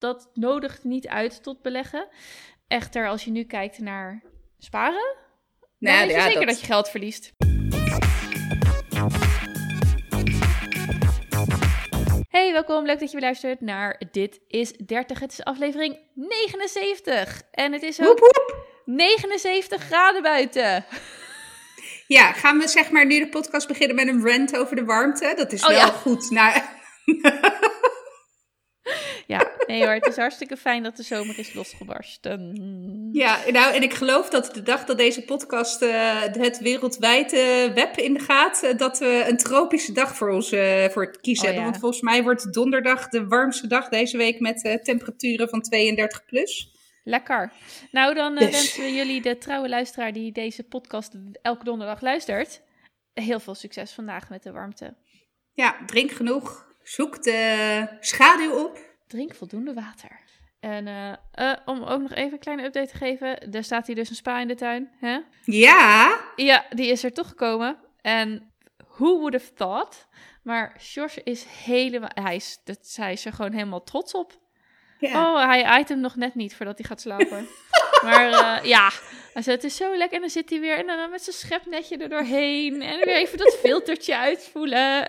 dat nodigt niet uit tot beleggen. Echter, als je nu kijkt naar sparen, dan Nou, je zeker dat- dat... je geld verliest. Hey, welkom. Leuk dat je weer luistert naar Dit is 30. Het is aflevering 79. En het is ook Woep, woep. 79 graden buiten. Ja, gaan we zeg maar nu de podcast beginnen met een rant over de warmte? Dat is Oh, wel ja. goed. Nou, nee hoor, het is hartstikke fijn dat de zomer is losgebarsten. ja, nou, en ik geloof dat de dag dat deze podcast eh, het wereldwijde web in de gaat, eh, dat we een tropische dag voor ons eh, voor het kiezen Oh, hebben. ja. Want volgens mij wordt donderdag de warmste dag deze week met temperaturen van 32 plus. Lekker. Nou, dan wensen we jullie, de trouwe luisteraar die deze podcast elke donderdag luistert, heel veel succes vandaag met de warmte. Ja, drink genoeg. Zoek de schaduw op. Drink voldoende water. En eh, eh, om ook nog even een kleine update te geven, er staat hier dus een spa in de tuin. Hè? Ja, Ja, die is er toch gekomen. En who would have thought? Maar George is helemaal, hij is, dat, hij is er gewoon helemaal trots op. ja. Oh, hij eet hem nog net niet voordat hij gaat slapen. maar eh, ja, hij zei, het is zo lekker. En dan zit hij weer en dan met zijn schepnetje er doorheen. En weer even dat filtertje uitvoelen.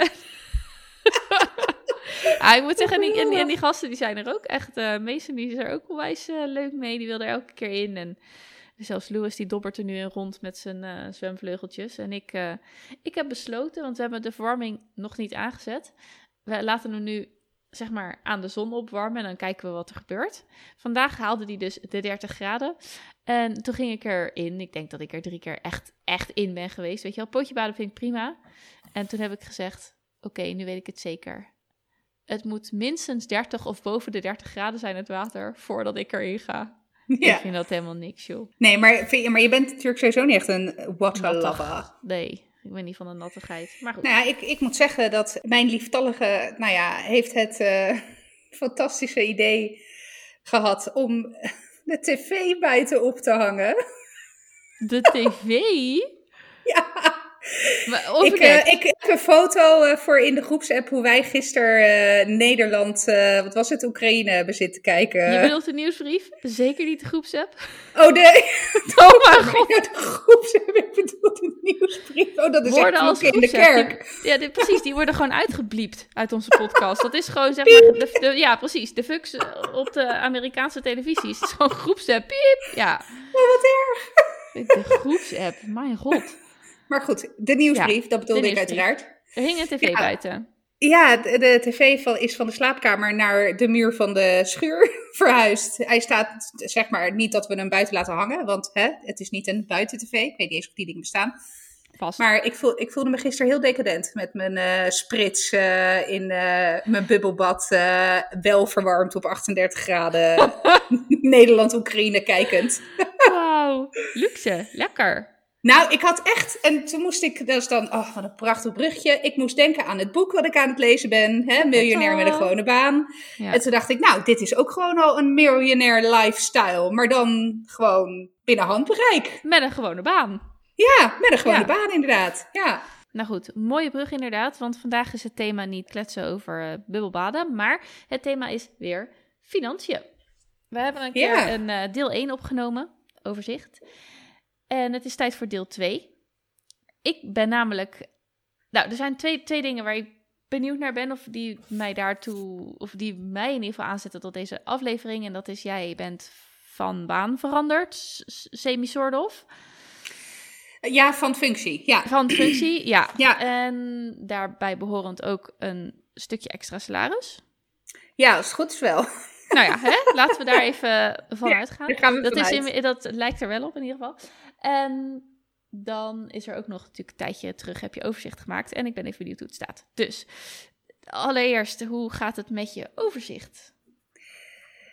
Ah, ik moet zeggen, en die, en, die, en die gasten die zijn er ook echt. eh Mason die is er ook onwijs eh, leuk mee. Die wil er elke keer in. En zelfs Louis die dobbert er nu in rond met zijn eh, zwemvleugeltjes. En ik, ik heb besloten, want we hebben de verwarming nog niet aangezet. We laten hem nu zeg maar aan de zon opwarmen en dan kijken we wat er gebeurt. Vandaag haalde die dus de 30 graden. En toen ging ik erin. Ik denk dat ik er drie keer echt, echt in ben geweest. Weet je wel, potje baden vind ik prima. En toen heb ik gezegd, oké, nu weet ik het zeker. Het moet minstens 30 of boven de 30 graden zijn het water voordat ik erin ga. Ik ja. vind dat helemaal niks, joh. Nee, maar, vind je- maar je bent natuurlijk sowieso niet echt een water lover. Nattig. Nee, ik ben niet van de nattigheid. Maar goed. Nou ja, ik, ik moet zeggen dat mijn lieftallige, nou ja, heeft het eh, fantastische idee gehad om de tv buiten op te hangen. De tv? Ja, Maar ik, eh, ik heb een foto eh, voor in de groepsapp hoe wij gisteren eh, Nederland, wat was het, Oekraïne hebben zitten kijken. Je bedoelt de nieuwsbrief? Zeker niet de groepsapp? Oh nee, Oh mijn god. ja, de groepsapp, ik bedoel de nieuwsbrief. Oh, dat is Woorden echt als in de kerk. die- ja, die- precies. Die worden gewoon uitgebliept uit onze podcast. Dat is gewoon, zeg maar, de, de- ja, precies. De fucks op de Amerikaanse televisies. Het is gewoon groepsapp. Piep. Ja, Oh, wat erg. de groepsapp. Mijn god. Maar goed, de nieuwsbrief, dat bedoelde de ik uiteraard. Er hing een tv Ja. buiten. Ja, de, de tv van, is van de slaapkamer naar de muur van de schuur verhuisd. Hij staat, zeg maar, niet dat we hem buiten laten hangen, want hè, het is niet een buiten-tv. Ik weet niet eens of die dingen bestaan. Vast. Maar ik, voel, ik voelde me gisteren heel decadent met mijn eh, sprits eh, in eh, mijn bubbelbad. wel verwarmd op 38 graden. Nederland-Oekraïne kijkend. Wauw. Luxe. Lekker. Nou, ik had echt, en toen moest ik, dat is dan, oh, wat een prachtig brugje. Ik moest denken aan het boek wat ik aan het lezen ben, hè, Miljonair met een gewone baan. Ja. En toen dacht ik, nou, dit is ook gewoon al een miljonair lifestyle, maar dan gewoon binnen handbereik. Met een gewone baan. Ja, met een gewone Ja. baan inderdaad. Ja, Nou goed, mooie brug inderdaad, want vandaag is het thema niet kletsen over eh, bubbelbaden, maar het thema is weer financiën. We hebben een keer Ja. een eh, deel 1 opgenomen, overzicht. En het is tijd voor deel 2. Ik ben namelijk, nou er zijn twee, twee dingen waar ik benieuwd naar ben of die mij daartoe, of die mij in ieder geval aanzetten tot deze aflevering. En dat is jij bent van baan veranderd, semi-soort of. ja van functie. Ja, Van functie, ja. Ja. En daarbij behorend ook een stukje extra salaris. ja als het goed is wel. Nou ja, hè? laten we daar even van Ja, uitgaan. Dat, is in, dat lijkt er wel op in ieder geval. En dan is er ook nog natuurlijk een tijdje terug heb je overzicht gemaakt. En ik ben even benieuwd hoe het staat. Dus allereerst, hoe gaat het met je overzicht?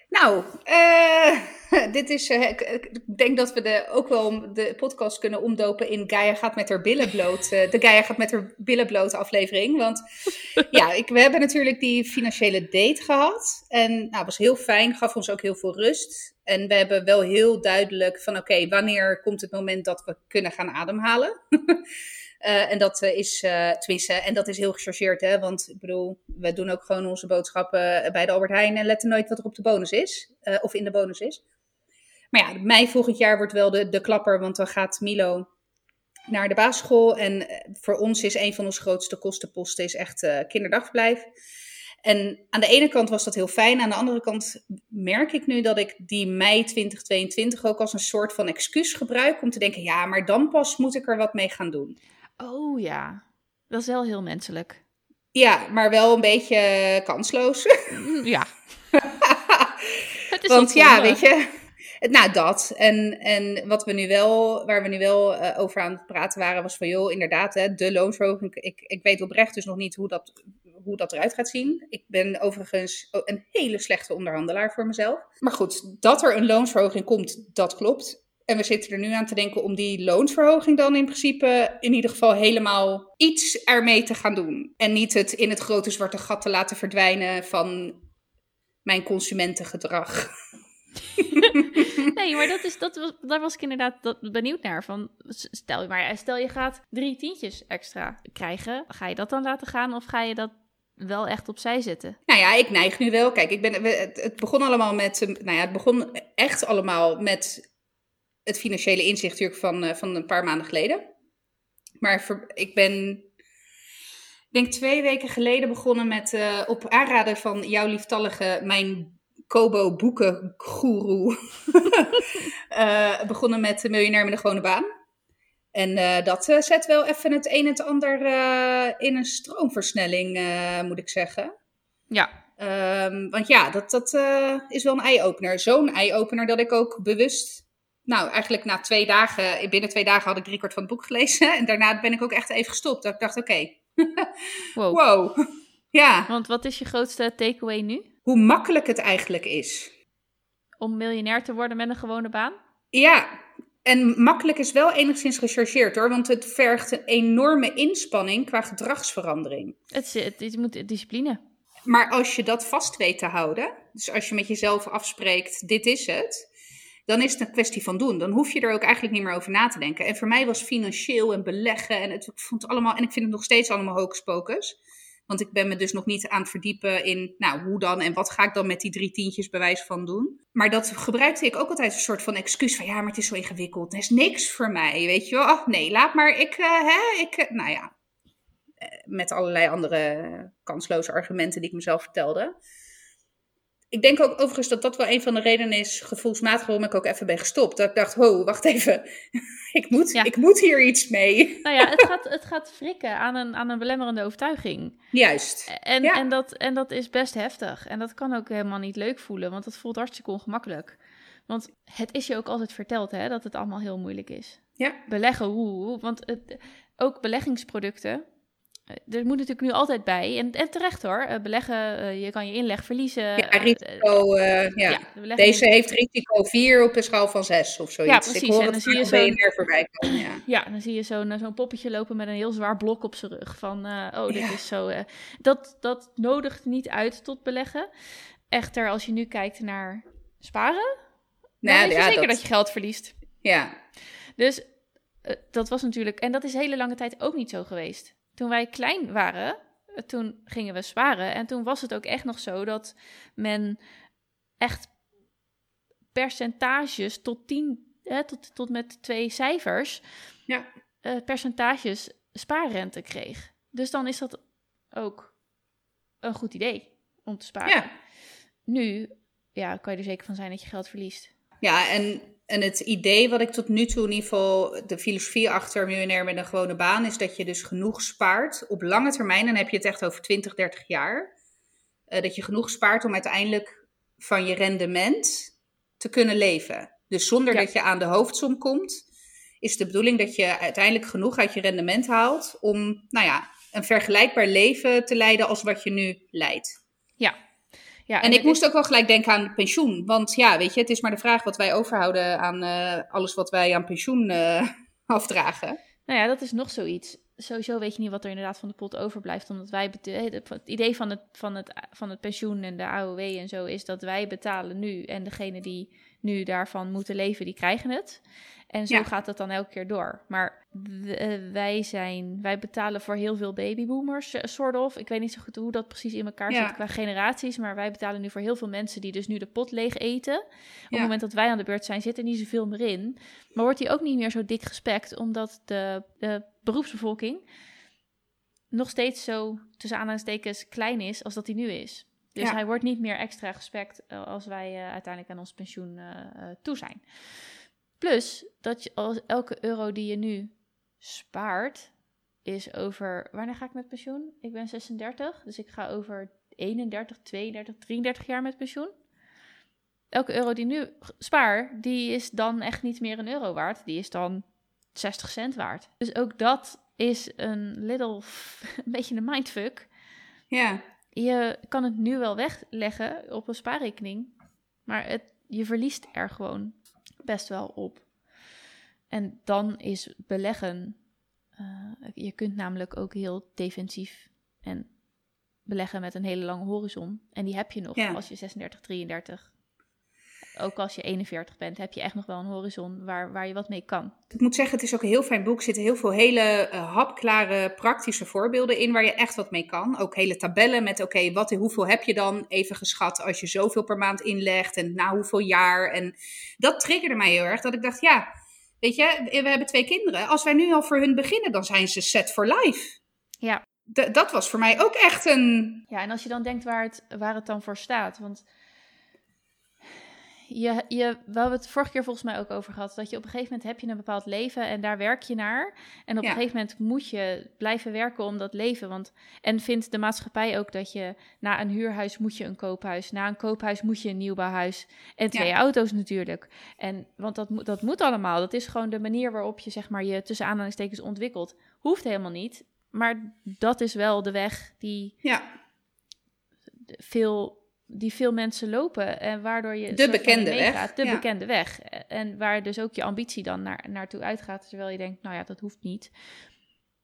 Nou, eh, dit is. eh, ik, denk dat we de, ook wel de podcast kunnen omdopen in Gaia gaat met haar billen bloot. eh, de Gaia gaat met haar billen bloot aflevering. Want ja, ik, we hebben natuurlijk die financiële date gehad. En nou, was heel fijn, gaf ons ook heel veel rust. En we hebben wel heel duidelijk van: oké, wanneer komt het moment dat we kunnen gaan ademhalen? Uh, en dat is, uh, tenminste, en dat is heel gechargeerd, hè. Want ik bedoel, we doen ook gewoon onze boodschappen bij de Albert Heijn en letten nooit wat er op de bonus is. of in de bonus is. Maar ja, mei volgend jaar wordt wel de, de klapper, want dan gaat Milo naar de basisschool. En voor ons is een van onze grootste kostenposten is echt kinderdagverblijf. En aan de ene kant was dat heel fijn. Aan de andere kant merk ik nu dat ik die mei 2022 ook als een soort van excuus gebruik om te denken: ja, maar dan pas moet ik er wat mee gaan doen. Oh ja, dat is wel heel menselijk. Ja, maar wel een beetje kansloos. Mm, ja. Het is Want ja, weet je, nou, dat. En, en wat we nu wel, waar we nu wel uh, over aan het praten waren, was van joh, inderdaad, hè, de loonsverhoging. Ik, ik weet oprecht dus nog niet hoe dat, hoe dat eruit gaat zien. Ik ben overigens een hele slechte onderhandelaar voor mezelf. Maar goed, dat er een loonsverhoging komt, dat klopt. En we zitten er nu aan te denken om die loonsverhoging dan in principe in ieder geval helemaal iets ermee te gaan doen. En niet het in het grote zwarte gat te laten verdwijnen van mijn consumentengedrag. nee, maar dat is, dat was, daar was ik inderdaad dat, benieuwd naar. Van, stel, je maar, stel je gaat drie tientjes extra krijgen. Ga je dat dan laten gaan of ga je dat wel echt opzij zetten? Nou ja, ik neig nu wel. Kijk, ik ben, het begon allemaal met. Nou ja, het begon echt allemaal met het financiële inzicht natuurlijk van, eh, van een paar maanden geleden. Maar ik ben ik denk twee weken geleden begonnen met uh, op aanraden van jouw lieftallige mijn Kobo boeken guru uh, begonnen met de Miljonair met een gewone baan. En dat zet wel even het een en het ander in een stroomversnelling, moet ik zeggen. Ja. Um, want ja, dat, dat is wel een eye-opener. Zo'n eye-opener dat ik ook bewust... Nou, eigenlijk na twee dagen, binnen twee dagen had ik drie kwart van het boek gelezen. En daarna ben ik ook echt even gestopt. Dat ik dacht, oké. Okay. wow. wow. Ja. Want wat is je grootste takeaway nu? hoe makkelijk het eigenlijk is. Om miljonair te worden met een gewone baan? Ja, en makkelijk is wel enigszins gechargeerd hoor, want het vergt een enorme inspanning qua gedragsverandering. Het, het, het moet discipline. Maar als je dat vast weet te houden, dus als je met jezelf afspreekt, dit is het, dan is het een kwestie van doen. Dan hoef je er ook eigenlijk niet meer over na te denken. En voor mij was financieel en beleggen en het, ik vond het allemaal, en ik vind het nog steeds allemaal hocus. Want ik ben me dus nog niet aan het verdiepen in, nou, hoe dan en wat ga ik dan met die drie tientjes bewijs van doen. Maar dat gebruikte ik ook altijd een soort van excuus van, ja, maar het is zo ingewikkeld. Er is niks voor mij, weet je wel. Ach nee, laat maar, ik, uh, hè, ik, uh, nou ja. Uh, met allerlei andere kansloze argumenten die ik mezelf vertelde ik denk ook overigens dat dat wel een van de redenen is, gevoelsmatig, waarom ik ook even ben gestopt. Dat ik dacht, ho, wacht even, ik, moet, ik moet hier iets mee. Nou ja, het gaat, het gaat frikken aan een, aan een belemmerende overtuiging. Juist. En, en, dat, en dat is best heftig. En dat kan ook helemaal niet leuk voelen, want dat voelt hartstikke ongemakkelijk. Want het is je ook altijd verteld, hè, dat het allemaal heel moeilijk is. Ja. Beleggen, hoe, want het, ook beleggingsproducten, er moet natuurlijk nu altijd bij, en, en terecht hoor, uh, beleggen, uh, je kan je inleg verliezen. Ja, risico, uh, ja. ja Deze heeft risico 4 op een schaal van 6 of zoiets. Ja, precies. en dan zie je zo'n voorbij komen, ja. ja, dan zie je zo'n zo'n poppetje lopen met een heel zwaar blok op zijn rug. Van, oh, dit ja. is zo... dat, dat nodigt niet uit tot beleggen. Echter, als je nu kijkt naar sparen, nou, dan zeker dat... dat je geld verliest. Ja. Dus dat was natuurlijk... En dat is hele lange tijd ook niet zo geweest toen wij klein waren, eh, toen gingen we sparen. En toen was het ook echt nog zo dat men echt percentages tot tien, hè, tot, tot met twee cijfers, ja. Uh, percentages spaarrente kreeg. Dus dan is dat ook een goed idee om te sparen. Ja. Nu ja, kan je er zeker van zijn dat je geld verliest. Ja, en en het idee wat ik tot nu toe in ieder geval, de filosofie achter miljonair met een gewone baan, is dat je dus genoeg spaart op lange termijn. Dan heb je het echt over 20, 30 jaar. Uh, dat je genoeg spaart om uiteindelijk van je rendement te kunnen leven. Dus zonder dat je aan de hoofdsom komt, is de bedoeling dat je uiteindelijk genoeg uit je rendement haalt om, nou ja, een vergelijkbaar leven te leiden als wat je nu leidt. Ja, ja, en, ik moest ook wel gelijk denken aan pensioen. Want ja, weet je, het is maar de vraag wat wij overhouden aan uh, alles wat wij aan pensioen uh, afdragen. Nou ja, dat is nog zoiets. Sowieso weet je niet wat er inderdaad van de pot overblijft. Omdat wij het idee van het, van, het, van het pensioen en de AOW en zo is dat wij betalen nu. En degene die nu daarvan moeten leven, die krijgen het. En zo Ja. gaat het dan elke keer door. Maar eh, wij zijn, wij betalen voor heel veel babyboomers, eh, soort of. Ik weet niet zo goed hoe dat precies in elkaar Ja. zit qua generaties. Maar wij betalen nu voor heel veel mensen die dus nu de pot leeg eten. Op Ja. het moment dat wij aan de beurt zijn, zit er niet zoveel meer in. Maar wordt die ook niet meer zo dik gespekt, omdat de, de beroepsbevolking nog steeds zo, tussen aanhalingstekens, klein is als dat hij nu is. Dus Ja. hij wordt niet meer extra gespekt eh, als wij eh, uiteindelijk aan ons pensioen eh, toe zijn. Plus dat je als elke euro die je nu spaart, is over. Wanneer ga ik met pensioen? Ik ben 36, dus ik ga over 31, 32, 33 jaar met pensioen. Elke euro die ik nu spaar, die is dan echt niet meer een euro waard. Die is dan 60 cent waard. Dus ook dat is een little, een beetje een mindfuck. Ja, Je kan het nu wel wegleggen op een spaarrekening, maar het, je verliest er gewoon best wel op. En dan is beleggen, eh, je kunt namelijk ook heel defensief en beleggen met een hele lange horizon. En die heb je nog Ja. als je 36, 33. Ook als je 41 bent, heb je echt nog wel een horizon waar, waar je wat mee kan. ik moet zeggen, het is ook een heel fijn boek. Er zitten heel veel hele eh, hapklare praktische voorbeelden in waar je echt wat mee kan. Ook hele tabellen met, oké, wat hoeveel heb je dan even geschat als je zoveel per maand inlegt en na hoeveel jaar. En dat triggerde mij heel erg, dat ik dacht, ja, weet je, we hebben twee kinderen. Als wij nu al voor hun beginnen, dan zijn ze set for life. Ja. D- dat was voor mij ook echt een... Ja, en als je dan denkt waar het, waar het dan voor staat. Want je, je, we hebben het vorige keer volgens mij ook over gehad. Dat je op een gegeven moment heb je een bepaald leven en daar werk je naar. En op Ja. een gegeven moment moet je blijven werken om dat leven. Want, en vindt de maatschappij ook dat je na een huurhuis moet je een koophuis. Na een koophuis moet je een nieuwbouwhuis. En twee Ja. auto's natuurlijk. En, want dat, moet- dat moet allemaal. Dat is gewoon de manier waarop je zeg maar, je tussen aanhalingstekens ontwikkelt. Hoeft helemaal niet. Maar dat is wel de weg die Ja, veel, die veel mensen lopen en waardoor je De bekende weg, meegaat. De ja. bekende weg. En waar dus ook je ambitie dan naar, naartoe uitgaat, terwijl je denkt, nou ja, dat hoeft niet.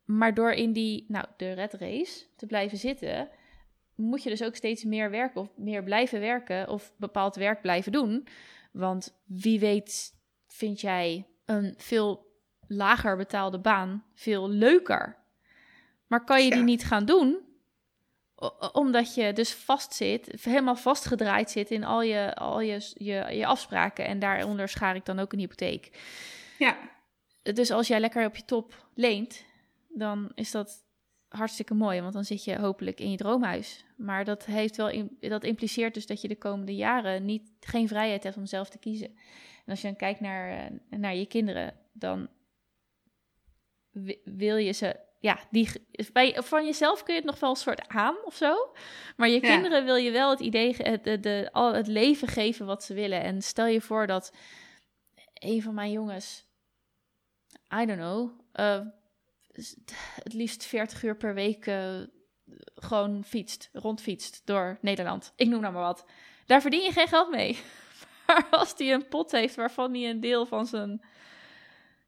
Maar door in die, nou, de red race te blijven zitten, moet je dus ook steeds meer werken of meer blijven werken of bepaald werk blijven doen. Want wie weet vind jij een veel lager betaalde baan veel leuker. Maar kan je die niet gaan doen, omdat je dus vastzit, helemaal vastgedraaid zit in al je, al je, je, je afspraken. En daaronder schaar ik dan ook een hypotheek. ja, Dus als jij lekker op je top leent, dan is dat hartstikke mooi. Want dan zit je hopelijk in je droomhuis. Maar dat, heeft wel in- dat impliceert dus dat je de komende jaren niet, geen vrijheid hebt om zelf te kiezen. En als je dan kijkt naar, eh, naar je kinderen, dan wi- wil je ze. Ja, die, bij, van jezelf kun je het nog wel een soort aan of zo. Maar je Ja. kinderen wil je wel het idee, het, de, de, al het leven geven wat ze willen. En stel je voor dat een van mijn jongens, I don't know, eh, het liefst 40 uur per week eh, gewoon fietst, rondfietst door Nederland. Ik noem nou maar wat. Daar verdien je geen geld mee. Maar als hij een pot heeft waarvan hij een deel van zijn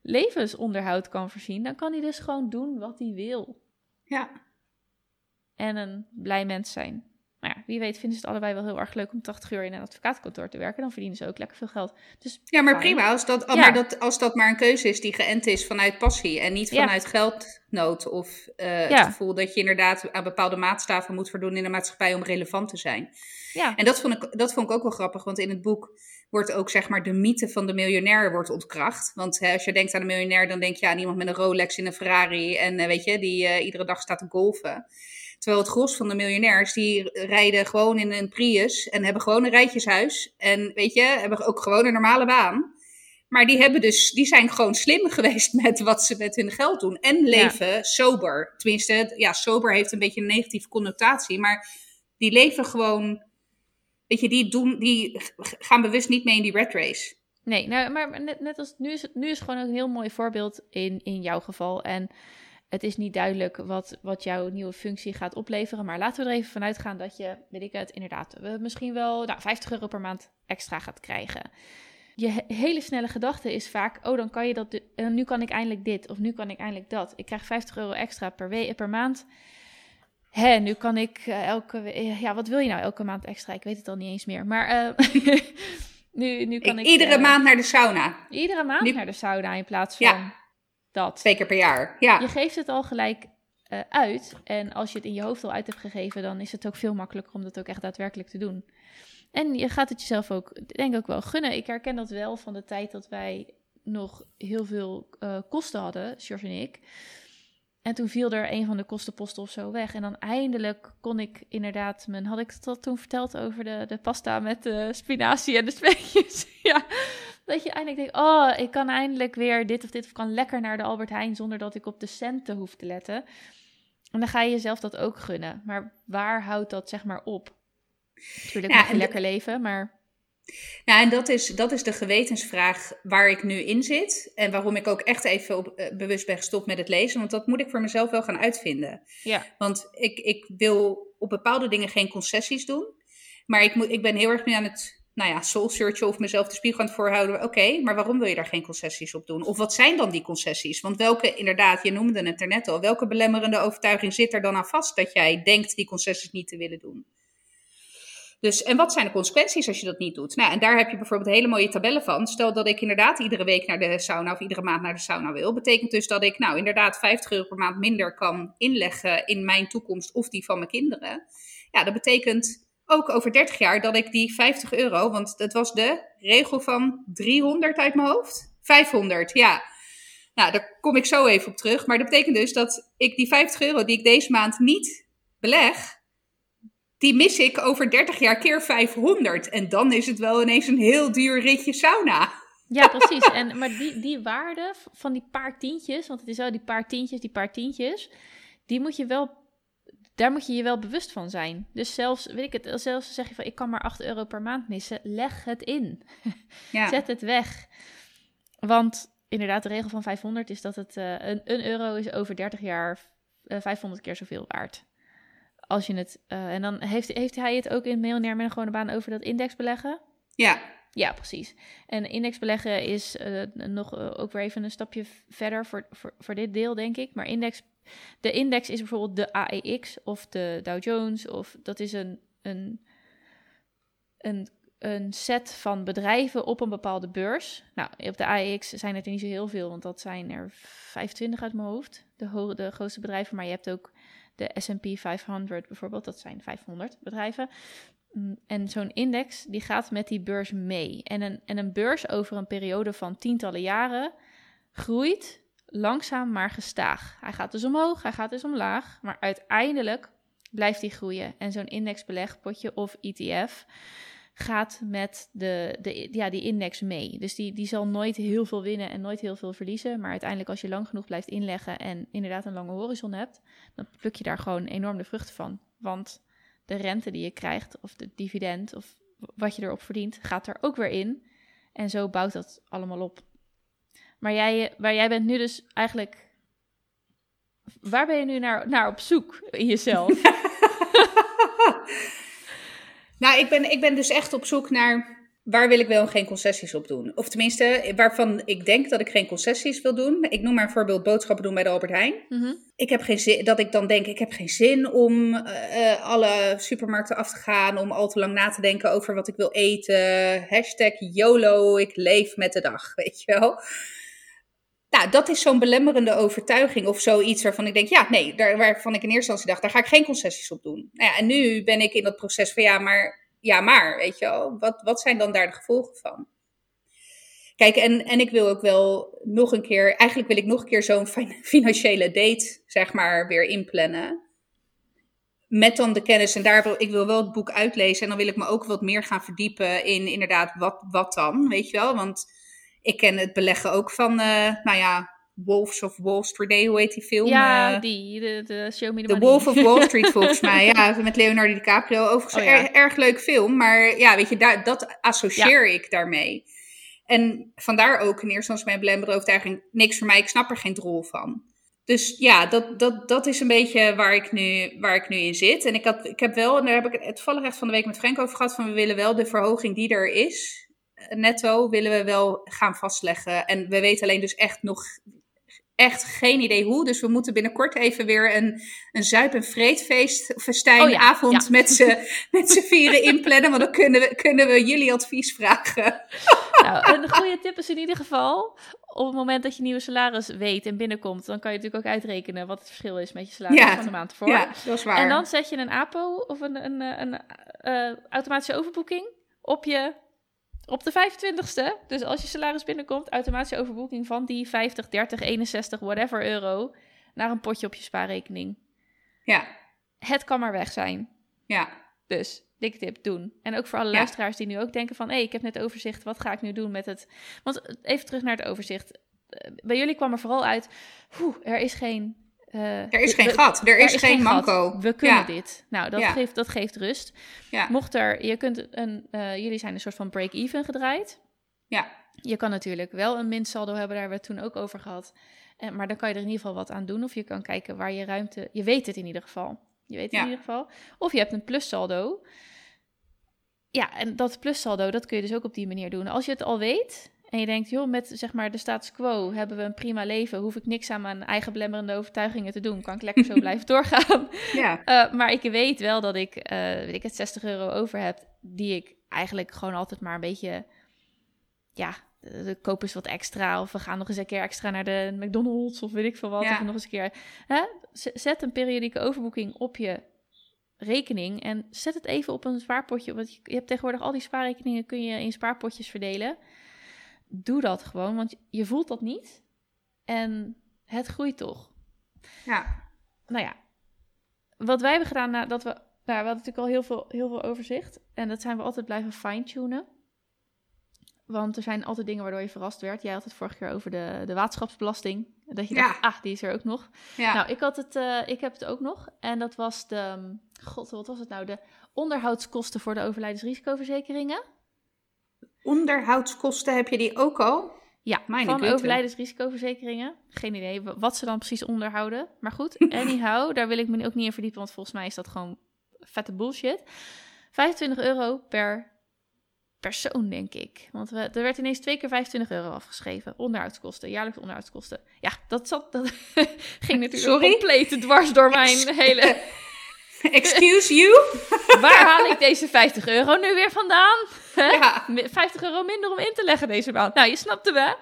levensonderhoud kan voorzien, dan kan hij dus gewoon doen wat hij wil. ja. En een blij mens zijn. Maar ja, wie weet vinden ze het allebei wel heel erg leuk om 80 uur in een advocaatkantoor te werken. Dan verdienen ze ook lekker veel geld. Dus Ja, maar fijn. prima. Als dat, Ja. maar dat, als dat maar een keuze is die geënt is vanuit passie en niet Ja. vanuit geldnood. Of eh, het gevoel dat je inderdaad aan bepaalde maatstaven moet voldoen in de maatschappij om relevant te zijn. Ja, En dat vond, ik, dat vond ik ook wel grappig, want in het boek wordt ook zeg maar de mythe van de miljonair wordt ontkracht. Want hè, als je denkt aan een miljonair, dan denk je aan iemand met een Rolex in een Ferrari en eh, weet je, die eh, iedere dag staat te golfen. Terwijl het gros van de miljonairs, die rijden gewoon in een Prius en hebben gewoon een rijtjeshuis. En weet je, hebben ook gewoon een normale baan. Maar die, hebben dus, die zijn gewoon slim geweest met wat ze met hun geld doen. En leven sober. Tenminste, ja, sober heeft een beetje een negatieve connotatie. Maar die leven gewoon. Weet je, die, doen, die gaan bewust niet mee in die red race. nee, nou, maar net, net als nu is het nu is gewoon een heel mooi voorbeeld in, in jouw geval. En het is niet duidelijk wat, wat jouw nieuwe functie gaat opleveren. Maar laten we er even vanuit gaan dat je, weet ik het, inderdaad, misschien wel nou, 50 euro per maand extra gaat krijgen. Je he- hele snelle gedachte is vaak, oh, dan kan je dat, en nu kan ik eindelijk dit, of nu kan ik eindelijk dat. Ik krijg 50 euro extra per, per maand. Hè, nu kan ik eh, elke, we- ja, wat wil je nou elke maand extra? Ik weet het al niet eens meer. Maar eh, Nu, nu kan ik, iedere eh, maand naar de sauna. Iedere maand nu- naar de sauna in plaats van Ja. dat. Twee keer per jaar. Ja. Je geeft het al gelijk eh, uit. En als je het in je hoofd al uit hebt gegeven, dan is het ook veel makkelijker om dat ook echt daadwerkelijk te doen. En je gaat het jezelf ook, denk ik ook wel gunnen. Ik herken dat wel van de tijd dat wij nog heel veel eh, kosten hadden, George en ik. En toen viel er een van de kostenposten of zo weg. En dan eindelijk kon ik inderdaad mijn... Had ik dat toen verteld over de, de pasta met de spinazie en de speetjes? ja, dat je eindelijk denkt... Oh, ik kan eindelijk weer dit of dit. Of kan lekker naar de Albert Heijn zonder dat ik op de centen hoef te letten. En dan ga je jezelf dat ook gunnen. Maar waar houdt dat zeg maar op? Natuurlijk Ja, mag je lekker leven, maar... Nou, en dat is, dat is de gewetensvraag waar ik nu in zit. En waarom ik ook echt even op, eh, bewust ben gestopt met het lezen. Want dat moet ik voor mezelf wel gaan uitvinden. Ja, Want ik, ik wil op bepaalde dingen geen concessies doen. Maar ik, moet, ik ben heel erg nu aan het nou ja, soul searchen of mezelf de spiegel aan het voorhouden. Oké, maar waarom wil je daar geen concessies op doen? Of wat zijn dan die concessies? Want welke, inderdaad, je noemde het er net al. Welke belemmerende overtuiging zit er dan aan vast dat jij denkt die concessies niet te willen doen? Dus, en wat zijn de consequenties als je dat niet doet? Nou, en daar heb je bijvoorbeeld hele mooie tabellen van. Stel dat ik inderdaad iedere week naar de sauna of iedere maand naar de sauna wil. Betekent dus dat ik nou inderdaad 50 euro per maand minder kan inleggen in mijn toekomst of die van mijn kinderen. Ja, dat betekent ook over 30 jaar dat ik die 50 euro, want dat was de regel van 300 uit mijn hoofd. 500, ja. Nou, daar kom ik zo even op terug. Maar dat betekent dus dat ik die 50 euro die ik deze maand niet beleg, die mis ik over 30 jaar keer 500. En dan is het wel ineens een heel duur ritje sauna. Ja, precies. En, maar die, die waarde van die paar tientjes, want het is wel die paar tientjes, die paar tientjes, die moet je wel, daar moet je je wel bewust van zijn. Dus zelfs, weet ik het, zelfs zeg je van ik kan maar 8 euro per maand missen, leg het in. Ja. Zet het weg. Want inderdaad, de regel van 500 is dat het eh, een, een euro is over 30 jaar eh, 500 keer zoveel waard. Als je het, eh, en dan heeft, heeft hij het ook in Miljonair met een gewone baan over dat indexbeleggen. Ja, Ja, precies. En indexbeleggen is eh, nog eh, ook weer even een stapje verder voor, voor, voor dit deel, denk ik. Maar index, de index is bijvoorbeeld de AEX of de Dow Jones. Of dat is een, een, een, een set van bedrijven op een bepaalde beurs. Nou, op de AEX zijn het er niet zo heel veel, want dat zijn er 25 uit mijn hoofd. De, de grootste bedrijven. Maar je hebt ook de S&P 500 bijvoorbeeld. Dat zijn 500 bedrijven. Mm, En zo'n index die gaat met die beurs mee. En een, en een beurs over een periode van tientallen jaren groeit langzaam maar gestaag. Hij gaat dus omhoog, hij gaat dus omlaag, maar uiteindelijk blijft hij groeien. En zo'n indexbelegpotje of ETF gaat met de, de, ja, die index mee. Dus die, die zal nooit heel veel winnen en nooit heel veel verliezen. Maar uiteindelijk als je lang genoeg blijft inleggen en inderdaad een lange horizon hebt, dan pluk je daar gewoon enorm de vruchten van. Want de rente die je krijgt, of de dividend, of wat je erop verdient, gaat er ook weer in. En zo bouwt dat allemaal op. Maar jij, waar jij bent nu dus eigenlijk. Waar ben je nu naar, naar op zoek in jezelf? Nou, ik ben, ik ben dus echt op zoek naar waar wil ik wel geen concessies op doen. Of tenminste, waarvan ik denk dat ik geen concessies wil doen. Ik noem maar een voorbeeld boodschappen doen bij de Albert Heijn. Mhm. Ik heb geen zin, dat ik dan denk, ik heb geen zin om eh, eh, alle supermarkten af te gaan, om al te lang na te denken over wat ik wil eten. Hashtag YOLO, ik leef met de dag, weet je wel. Nou, dat is zo'n belemmerende overtuiging of zoiets waarvan ik denk, ja, nee, daar, waarvan ik in eerste instantie dacht, daar ga ik geen concessies op doen. Nou ja, en nu ben ik in dat proces van, ja, maar, ja, maar, weet je wel, wat, wat zijn dan daar de gevolgen van? Kijk, en, en ik wil ook wel nog een keer, eigenlijk wil ik nog een keer zo'n fin- financiële date, zeg maar, weer inplannen. Met dan de kennis, en daar wil ik wil wel het boek uitlezen. En dan wil ik me ook wat meer gaan verdiepen in inderdaad, wat, wat dan, weet je wel? Want ik ken het beleggen ook van, eh, nou ja, Wolves of Wall Street, nee, hoe heet die film? Ja, Eh, die, de, de Show Me the. Wolf of Wall Street, volgens mij. Ja, met Leonardo DiCaprio. Overigens Oh, ja. een erg, leuk film. Maar ja, weet je, daar, dat associeer ik daarmee. En vandaar ook in eerste instantie mijn overtuiging... niks voor mij, ik snap er geen drol van. Dus ja, dat, dat, dat is een beetje waar ik, nu, waar ik nu in zit. En ik, had, ik heb wel, en daar heb ik het toevallig echt van de week met Frank over gehad... van we willen wel de verhoging die er is, netto, willen we wel gaan vastleggen. En we weten alleen dus echt nog echt geen idee hoe. Dus we moeten binnenkort even weer een, een zuip- en vreedfeest, festijnavond oh met z'n met z'n vieren inplannen. Want dan kunnen we, kunnen we jullie advies vragen. Nou, een goede tip is in ieder geval, op het moment dat je nieuwe salaris weet en binnenkomt, dan kan je natuurlijk ook uitrekenen wat het verschil is met je salaris Ja. van de maand ervoor. Ja, dat is waar. En dan zet je een APO of een, een, een, eh, automatische overboeking op je op de 25ste. Dus als je salaris binnenkomt, automatische overboeking van die 50, 30, 61, whatever euro naar een potje op je spaarrekening. Ja, Het kan maar weg zijn. ja, Dus, dikke tip, doen. En ook voor alle Ja. luisteraars die nu ook denken van... hé, ik heb net overzicht, wat ga ik nu doen met het... Want eh, even terug naar het overzicht. Eh, Bij jullie kwam er vooral uit... Oeh, er is geen... eh, er is geen we- gat, er is, geen gat. manco. We kunnen Ja. dit. Nou, dat, Ja. geeft, dat geeft rust. Ja, Mocht er... Je kunt een... eh, jullie zijn een soort van break-even gedraaid. ja, Je kan natuurlijk wel een minsaldo hebben, daar hebben we het toen ook over gehad. Eh, maar dan kan je er in ieder geval wat aan doen. Of je kan kijken waar je ruimte... Je weet het in ieder geval. Je weet het Ja. in ieder geval. Of je hebt een plussaldo. Ja, en dat plussaldo, dat kun je dus ook op die manier doen. Als je het al weet en je denkt, joh, met zeg maar de status quo hebben we een prima leven. Hoef ik niks aan mijn eigen belemmerende overtuigingen te doen. Kan ik lekker zo blijven doorgaan. ja, Eh, maar ik weet wel dat ik, eh, weet ik het, 60 euro over heb, die ik eigenlijk gewoon altijd maar een beetje, ja, de koop eens wat extra, of we gaan nog eens een keer extra naar de McDonald's, of weet ik veel wat, Ja. of nog eens een keer. Hè? Zet een periodieke overboeking op je rekening en zet het even op een spaarpotje, want je hebt tegenwoordig al die spaarrekeningen, kun je in spaarpotjes verdelen. Doe dat gewoon, want je voelt dat niet en het groeit toch ja, nou ja, wat wij hebben gedaan nadat we. Nou, we hadden natuurlijk al heel veel, heel veel overzicht. En dat zijn we altijd blijven fine-tunen. Want er zijn altijd dingen waardoor je verrast werd. Jij had het vorige keer over de, de waterschapsbelasting. Dat je Ja. dacht, ah, die is er ook nog. ja. Nou, ik, had het, eh, ik heb het ook nog. En dat was de. God, wat was het nou? De onderhoudskosten voor de overlijdensrisicoverzekeringen. Onderhoudskosten heb je die ook al? Ja, Mijn van overlijdensrisicoverzekeringen. Geen idee wa- wat ze dan precies onderhouden. Maar goed, anyhow, daar wil ik me ook niet in verdiepen, want volgens mij is dat gewoon vette bullshit. 25 euro per persoon, denk ik. Want we, er werd ineens twee keer 25 euro afgeschreven. Onderhoudskosten, jaarlijkse onderhoudskosten. Ja, dat, zat, dat ging natuurlijk Sorry? compleet dwars door mijn hele... Excuse you? Waar haal ik deze 50 euro nu weer vandaan? Hè? Ja. Mi- 50 euro minder om in te leggen deze maand. Nou, je snapte me.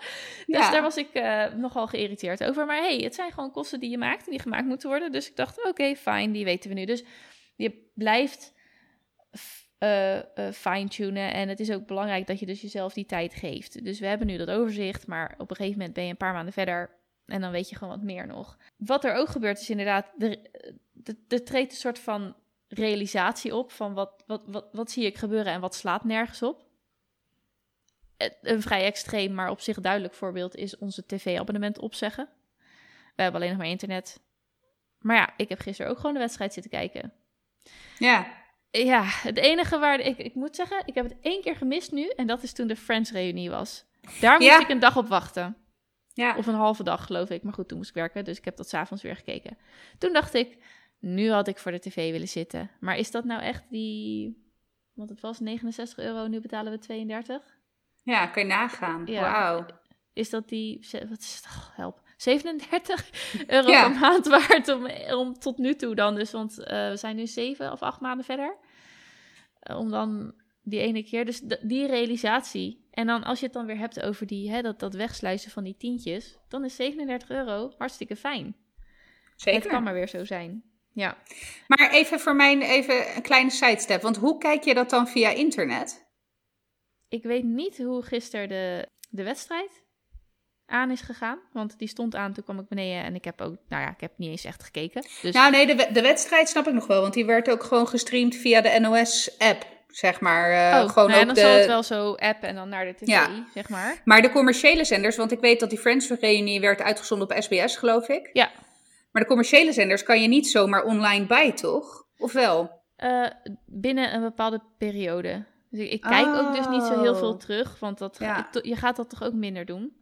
Dus Ja. daar was ik eh, nogal geïrriteerd over. Maar hey, het zijn gewoon kosten die je maakt en die gemaakt moeten worden. Dus ik dacht, oké, fijn, die weten we nu. Dus je blijft eh, eh, fine-tunen. En het is ook belangrijk dat je dus jezelf die tijd geeft. Dus we hebben nu dat overzicht, maar op een gegeven moment ben je een paar maanden verder. En dan weet je gewoon wat meer nog. Wat er ook gebeurt is inderdaad, er, er, treedt een soort van realisatie op van wat, wat, wat, wat zie ik gebeuren en wat slaat nergens op. Eh, Een vrij extreem, maar op zich duidelijk voorbeeld is onze tv-abonnement opzeggen. We hebben alleen nog maar internet. Maar ja, ik heb gisteren ook gewoon de wedstrijd zitten kijken. Ja, Ja, het enige waar ik, ik moet zeggen, ik heb het één keer gemist nu. En dat is toen de Friends-reunie was. Daar moest Ja. ik een dag op wachten. Ja. Of een halve dag, geloof ik. Maar goed, toen moest ik werken, dus ik heb dat s'avonds weer gekeken. Toen dacht ik, nu had ik voor de tv willen zitten. Maar is dat nou echt die... Want het was 69 euro, nu betalen we 32. ja kan je nagaan. Ja. Wauw. Is dat die... Wat is het? Oh, help. 37 euro Ja. per maand waard om, om tot nu toe dan dus. Want eh, we zijn nu zeven of acht maanden verder. Eh, om dan die ene keer. Dus die realisatie. En dan als je het dan weer hebt over die, hè, dat, dat wegsluizen van die tientjes. Dan is 37 euro hartstikke fijn. Zeker. Het kan maar weer zo zijn. Ja. Maar even voor mij even een kleine sidestep. Want hoe kijk je dat dan via internet? Ik weet niet hoe gisteren de, de wedstrijd aan is gegaan. Want die stond aan, toen kwam ik beneden en ik heb ook, nou ja, ik heb niet eens echt gekeken. Dus Nou nee, de, de wedstrijd snap ik nog wel. Want die werd ook gewoon gestreamd via de NOS-app, zeg maar. eh, oh, gewoon nou ja, ook dan zal het de... wel zo app en dan naar de tv, Ja. zeg maar. Maar de commerciële zenders, want ik weet dat die Friends-reunie werd uitgezonden op SBS, geloof ik. Ja. Maar de commerciële zenders kan je niet zomaar online bij, toch? Of wel? Eh, binnen een bepaalde periode. Dus ik, kijk ook dus niet zo heel veel Oh. terug, want dat, Ja. je gaat dat toch ook minder doen.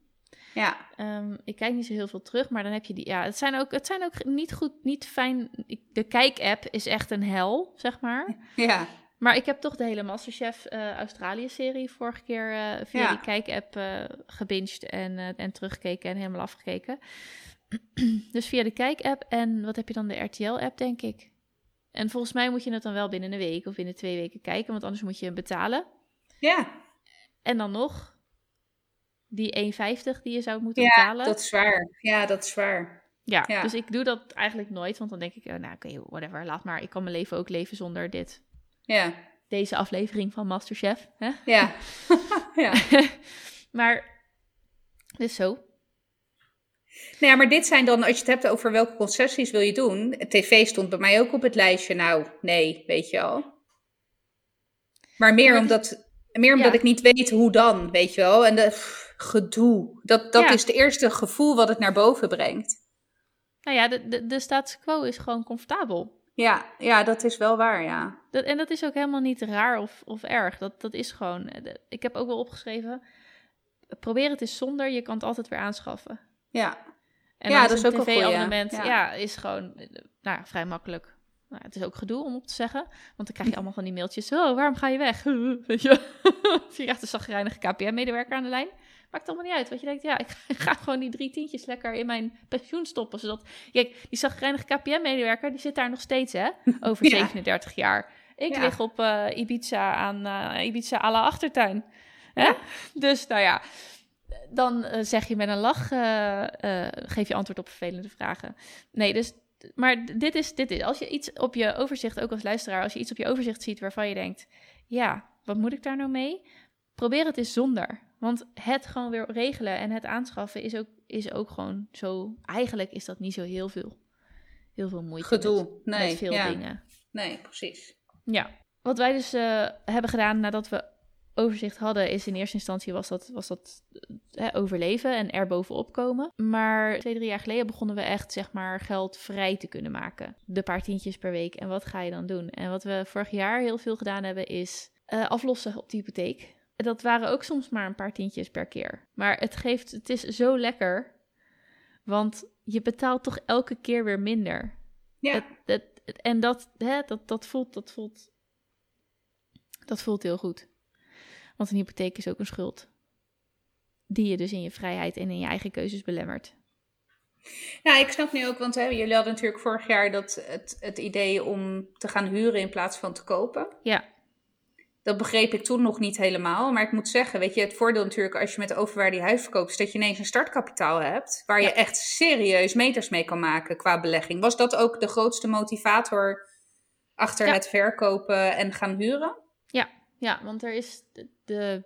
Ja, Ehm, ik kijk niet zo heel veel terug, maar dan heb je die. Ja, het zijn ook, het zijn ook niet goed, niet fijn. ik- De kijk-app is echt een hel, zeg maar. ja, Maar ik heb toch de hele Masterchef eh Australië-serie vorige keer eh, via Ja. die kijk-app eh gebinged en, en teruggekeken en helemaal afgekeken. dus via de Kijk-app en wat heb je dan, de RTL-app, denk ik. En volgens mij moet je het dan wel binnen een week of binnen twee weken kijken, want anders moet je betalen. Ja. En dan nog die 1,50 die je zou moeten ja, betalen. dat is waar. Ja, dat is waar. Ja, Ja. dus ik doe dat eigenlijk nooit, want dan denk ik, eh, nou oké, whatever, laat maar. Ik kan mijn leven ook leven zonder dit. Ja. Deze aflevering van Masterchef. Hè? Ja. ja. maar, dus zo. Nou ja, maar dit zijn dan, als je het hebt over welke concessies wil je doen. TV stond bij mij ook op het lijstje. Nou, nee, weet je al. Maar meer Ja, maar omdat, meer omdat ja. ik niet weet hoe dan, weet je wel. En de pff, gedoe. Dat, dat Ja. is het eerste gevoel wat het naar boven brengt. Nou ja, de, de, de status quo is gewoon comfortabel. Ja, ja, dat is wel waar, ja. Dat, en dat is ook helemaal niet raar of, of erg. Dat, dat is gewoon. eh, Ik heb ook wel opgeschreven. Probeer het eens zonder, je kan het altijd weer aanschaffen. Ja, En Ja, dat is een ook een goeie, tv-abonnement, ja. ja. is gewoon eh, nou, ja, vrij makkelijk. Nou, het is ook gedoe om op te zeggen, want dan krijg je allemaal van die mailtjes. Oh, waarom ga je weg? Weet je, je krijgt een zagrijnige KPM-medewerker aan de lijn. Maakt allemaal niet uit, want je denkt, ja, ik ga gewoon die drie tientjes lekker in mijn pensioen stoppen. Zodat, kijk, die zagrijnige KPM-medewerker, die zit daar nog steeds, hè, over Ja. 37 jaar. Ik Ja. lig op eh, Ibiza aan eh, Ibiza à la achtertuin. Hè? Dus, nou ja, dan eh, zeg je met een lach, geef je antwoord op vervelende vragen. Nee, dus, maar dit is, dit is, als je iets op je overzicht, ook als luisteraar, als je iets op je overzicht ziet waarvan je denkt, ja, wat moet ik daar nou mee? Probeer het eens zonder. Want het gewoon weer regelen en het aanschaffen is ook, is ook gewoon zo, eigenlijk is dat niet zo heel veel, heel veel moeite gedoe. met, Nee, met veel ja. dingen. Nee, precies. Ja, wat wij dus eh, hebben gedaan nadat we overzicht hadden, is in eerste instantie was dat, was dat eh, overleven en er bovenop komen. Maar twee, drie jaar geleden begonnen we echt, zeg maar, geld vrij te kunnen maken. De paar tientjes per week. En wat ga je dan doen? En wat we vorig jaar heel veel gedaan hebben, is eh, aflossen op de hypotheek. Dat waren ook soms maar een paar tientjes per keer. Maar het geeft, het is zo lekker. Want je betaalt toch elke keer weer minder. Ja, Het, het, het- en dat, hè, dat, dat, voelt, dat, voelt, dat voelt heel goed. Want een hypotheek is ook een schuld. Die je dus in je vrijheid en in je eigen keuzes belemmert. Nou, ik snap nu ook, want hè, jullie hadden natuurlijk vorig jaar dat, het, het idee om te gaan huren in plaats van te kopen. Ja, Dat begreep ik toen nog niet helemaal. Maar ik moet zeggen, weet je, het voordeel natuurlijk als je met de overwaarde je huis verkoopt, is dat je ineens een startkapitaal hebt. Waar je Ja. echt serieus meters mee kan maken qua belegging. Was dat ook de grootste motivator achter Ja. het verkopen en gaan huren? ja want er is de, de,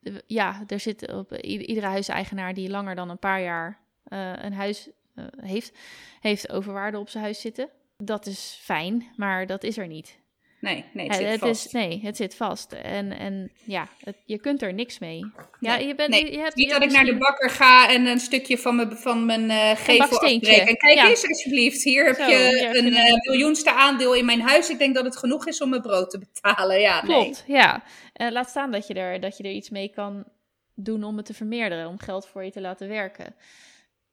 de- ja, er zit op iedere huiseigenaar die langer dan een paar jaar eh, een huis eh, heeft, heeft overwaarde op zijn huis zitten. Dat is fijn, maar dat is er niet. Nee, nee, het zit het vast. Is, nee, het zit vast. En, en ja, het- je kunt er niks mee. Ja, Nee, je bent, nee. je hebt, Niet je dat ik naar de bakker ga en een stukje van mijn, van mijn eh, gevel afbreek. En kijk Ja. eens alsjeblieft, hier heb Zo, je een eh, miljoenste aandeel in mijn huis. Ik denk dat het genoeg is om mijn brood te betalen. Ja, nee. Klopt, ja. Eh, laat staan dat je, er, dat je er iets mee kan doen om het te vermeerderen, om geld voor je te laten werken.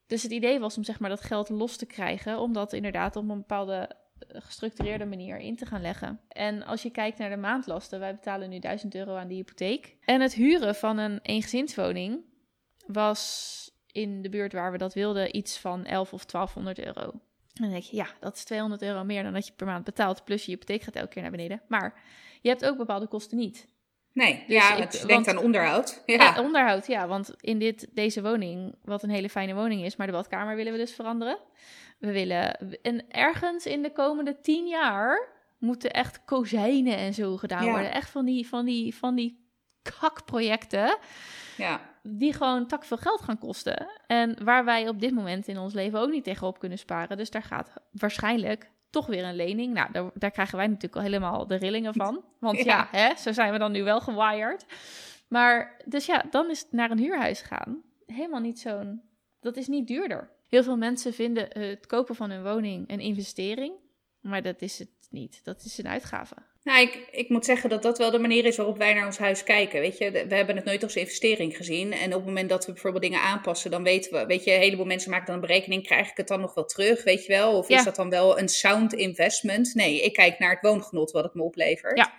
Dus het idee was om zeg maar dat geld los te krijgen, om dat inderdaad op een bepaalde gestructureerde manier in te gaan leggen. En als je kijkt naar de maandlasten, wij betalen nu 1000 euro aan de hypotheek. En het huren van een eengezinswoning was in de buurt waar we dat wilden iets van 11 of 1200 euro. En dan denk je, ja, dat is 200 euro meer dan dat je per maand betaalt. Plus je hypotheek gaat elke keer naar beneden. Maar je hebt ook bepaalde kosten niet. Nee, Dus ja, ik- het denkt aan onderhoud. Ja, Ja. onderhoud, ja. Want in dit, deze woning, wat een hele fijne woning is, maar de badkamer willen we dus veranderen. We willen, en ergens in de komende tien jaar moeten echt kozijnen en zo gedaan Ja. worden. Echt van die, van die, van die kakprojecten ja. die gewoon tak veel geld gaan kosten. En waar wij op dit moment in ons leven ook niet tegenop kunnen sparen. Dus daar gaat waarschijnlijk toch weer een lening. Nou, daar, daar krijgen wij natuurlijk al helemaal de rillingen van. Want ja, Ja. hè, zo zijn we dan nu wel gewired. Maar dus ja, dan is naar een huurhuis gaan helemaal niet zo'n... Dat is niet duurder. Heel veel mensen vinden eh, het kopen van een woning een investering. Maar dat is het niet. Dat is een uitgave. Nou, ik, ik moet zeggen dat dat wel de manier is waarop wij naar ons huis kijken. Weet je, we hebben het nooit als investering gezien. En op het moment dat we bijvoorbeeld dingen aanpassen, dan weten we, weet je, een heleboel mensen maken dan een berekening, krijg ik het dan nog wel terug, weet je wel? Of Ja. is dat dan wel een sound investment? Nee, ik kijk naar het woongenot wat het me oplevert. Ja.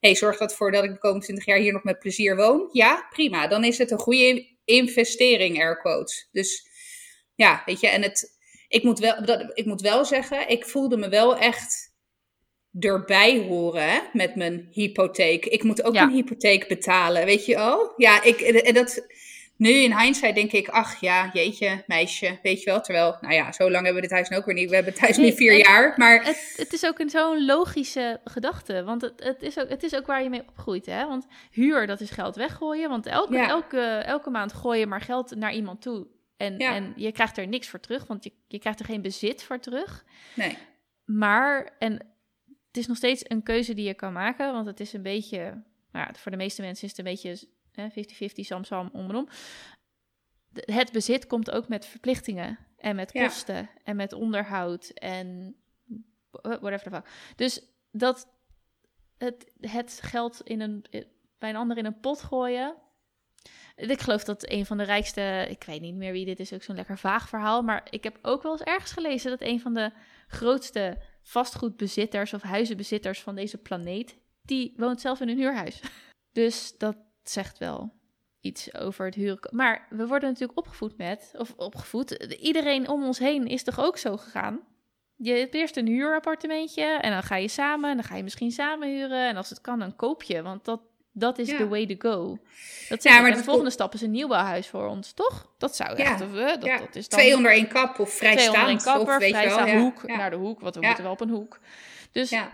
hey, zorgt dat ervoor dat ik de komende 20 jaar hier nog met plezier woon? Ja, prima. Dan is het een goede investering, air quotes. Dus ja, weet je, en het, ik moet wel, dat, ik moet wel zeggen, ik voelde me wel echt erbij horen hè, met mijn hypotheek. Ik moet ook Ja. een hypotheek betalen, weet je wel? Ja, ik, en dat, nu in hindsight denk ik, ach ja, jeetje, meisje, weet je wel. Terwijl, nou ja, zo lang hebben we dit huis ook weer niet. We hebben het huis nu vier jaar, maar Het, het is ook een zo'n logische gedachte. Want het, het, is ook, het is ook waar je mee opgroeit. Hè? Want huur, dat is geld weggooien. Want elke, Ja. elke, elke maand gooi je maar geld naar iemand toe. En, Ja. en je krijgt er niks voor terug. Want je, je krijgt er geen bezit voor terug. nee. Maar, en het is nog steeds een keuze die je kan maken. Want het is een beetje, nou ja, voor de meeste mensen is het een beetje hè, 50-50, sam-sam, om en om. Het bezit komt ook met verplichtingen en met Ja. kosten en met onderhoud en whatever the fuck. Dus dat het, het geld in een, bij een ander in een pot gooien. Ik geloof dat een van de rijkste, ik weet niet meer wie dit is, ook zo'n lekker vaag verhaal. Maar ik heb ook wel eens ergens gelezen dat een van de grootste vastgoedbezitters of huizenbezitters van deze planeet, die woont zelf in een huurhuis. Dus dat zegt wel iets over het huren. Maar we worden natuurlijk opgevoed met, of opgevoed, iedereen om ons heen is toch ook zo gegaan? Je hebt eerst een huurappartementje en dan ga je samen en dan ga je misschien samen huren. En als het kan, dan koop je, want dat, dat is Ja. the way to go. Dat Ja, ja, maar dat de volgende stap is een nieuwbouwhuis voor ons, toch? Dat zou Ja. echt, eh, dat, dat is dan... twee onder één kap of Twee onder één vrijstaand. kapper, of weet je wel. hoek naar de hoek, want we moeten wel op een hoek. Dus ja,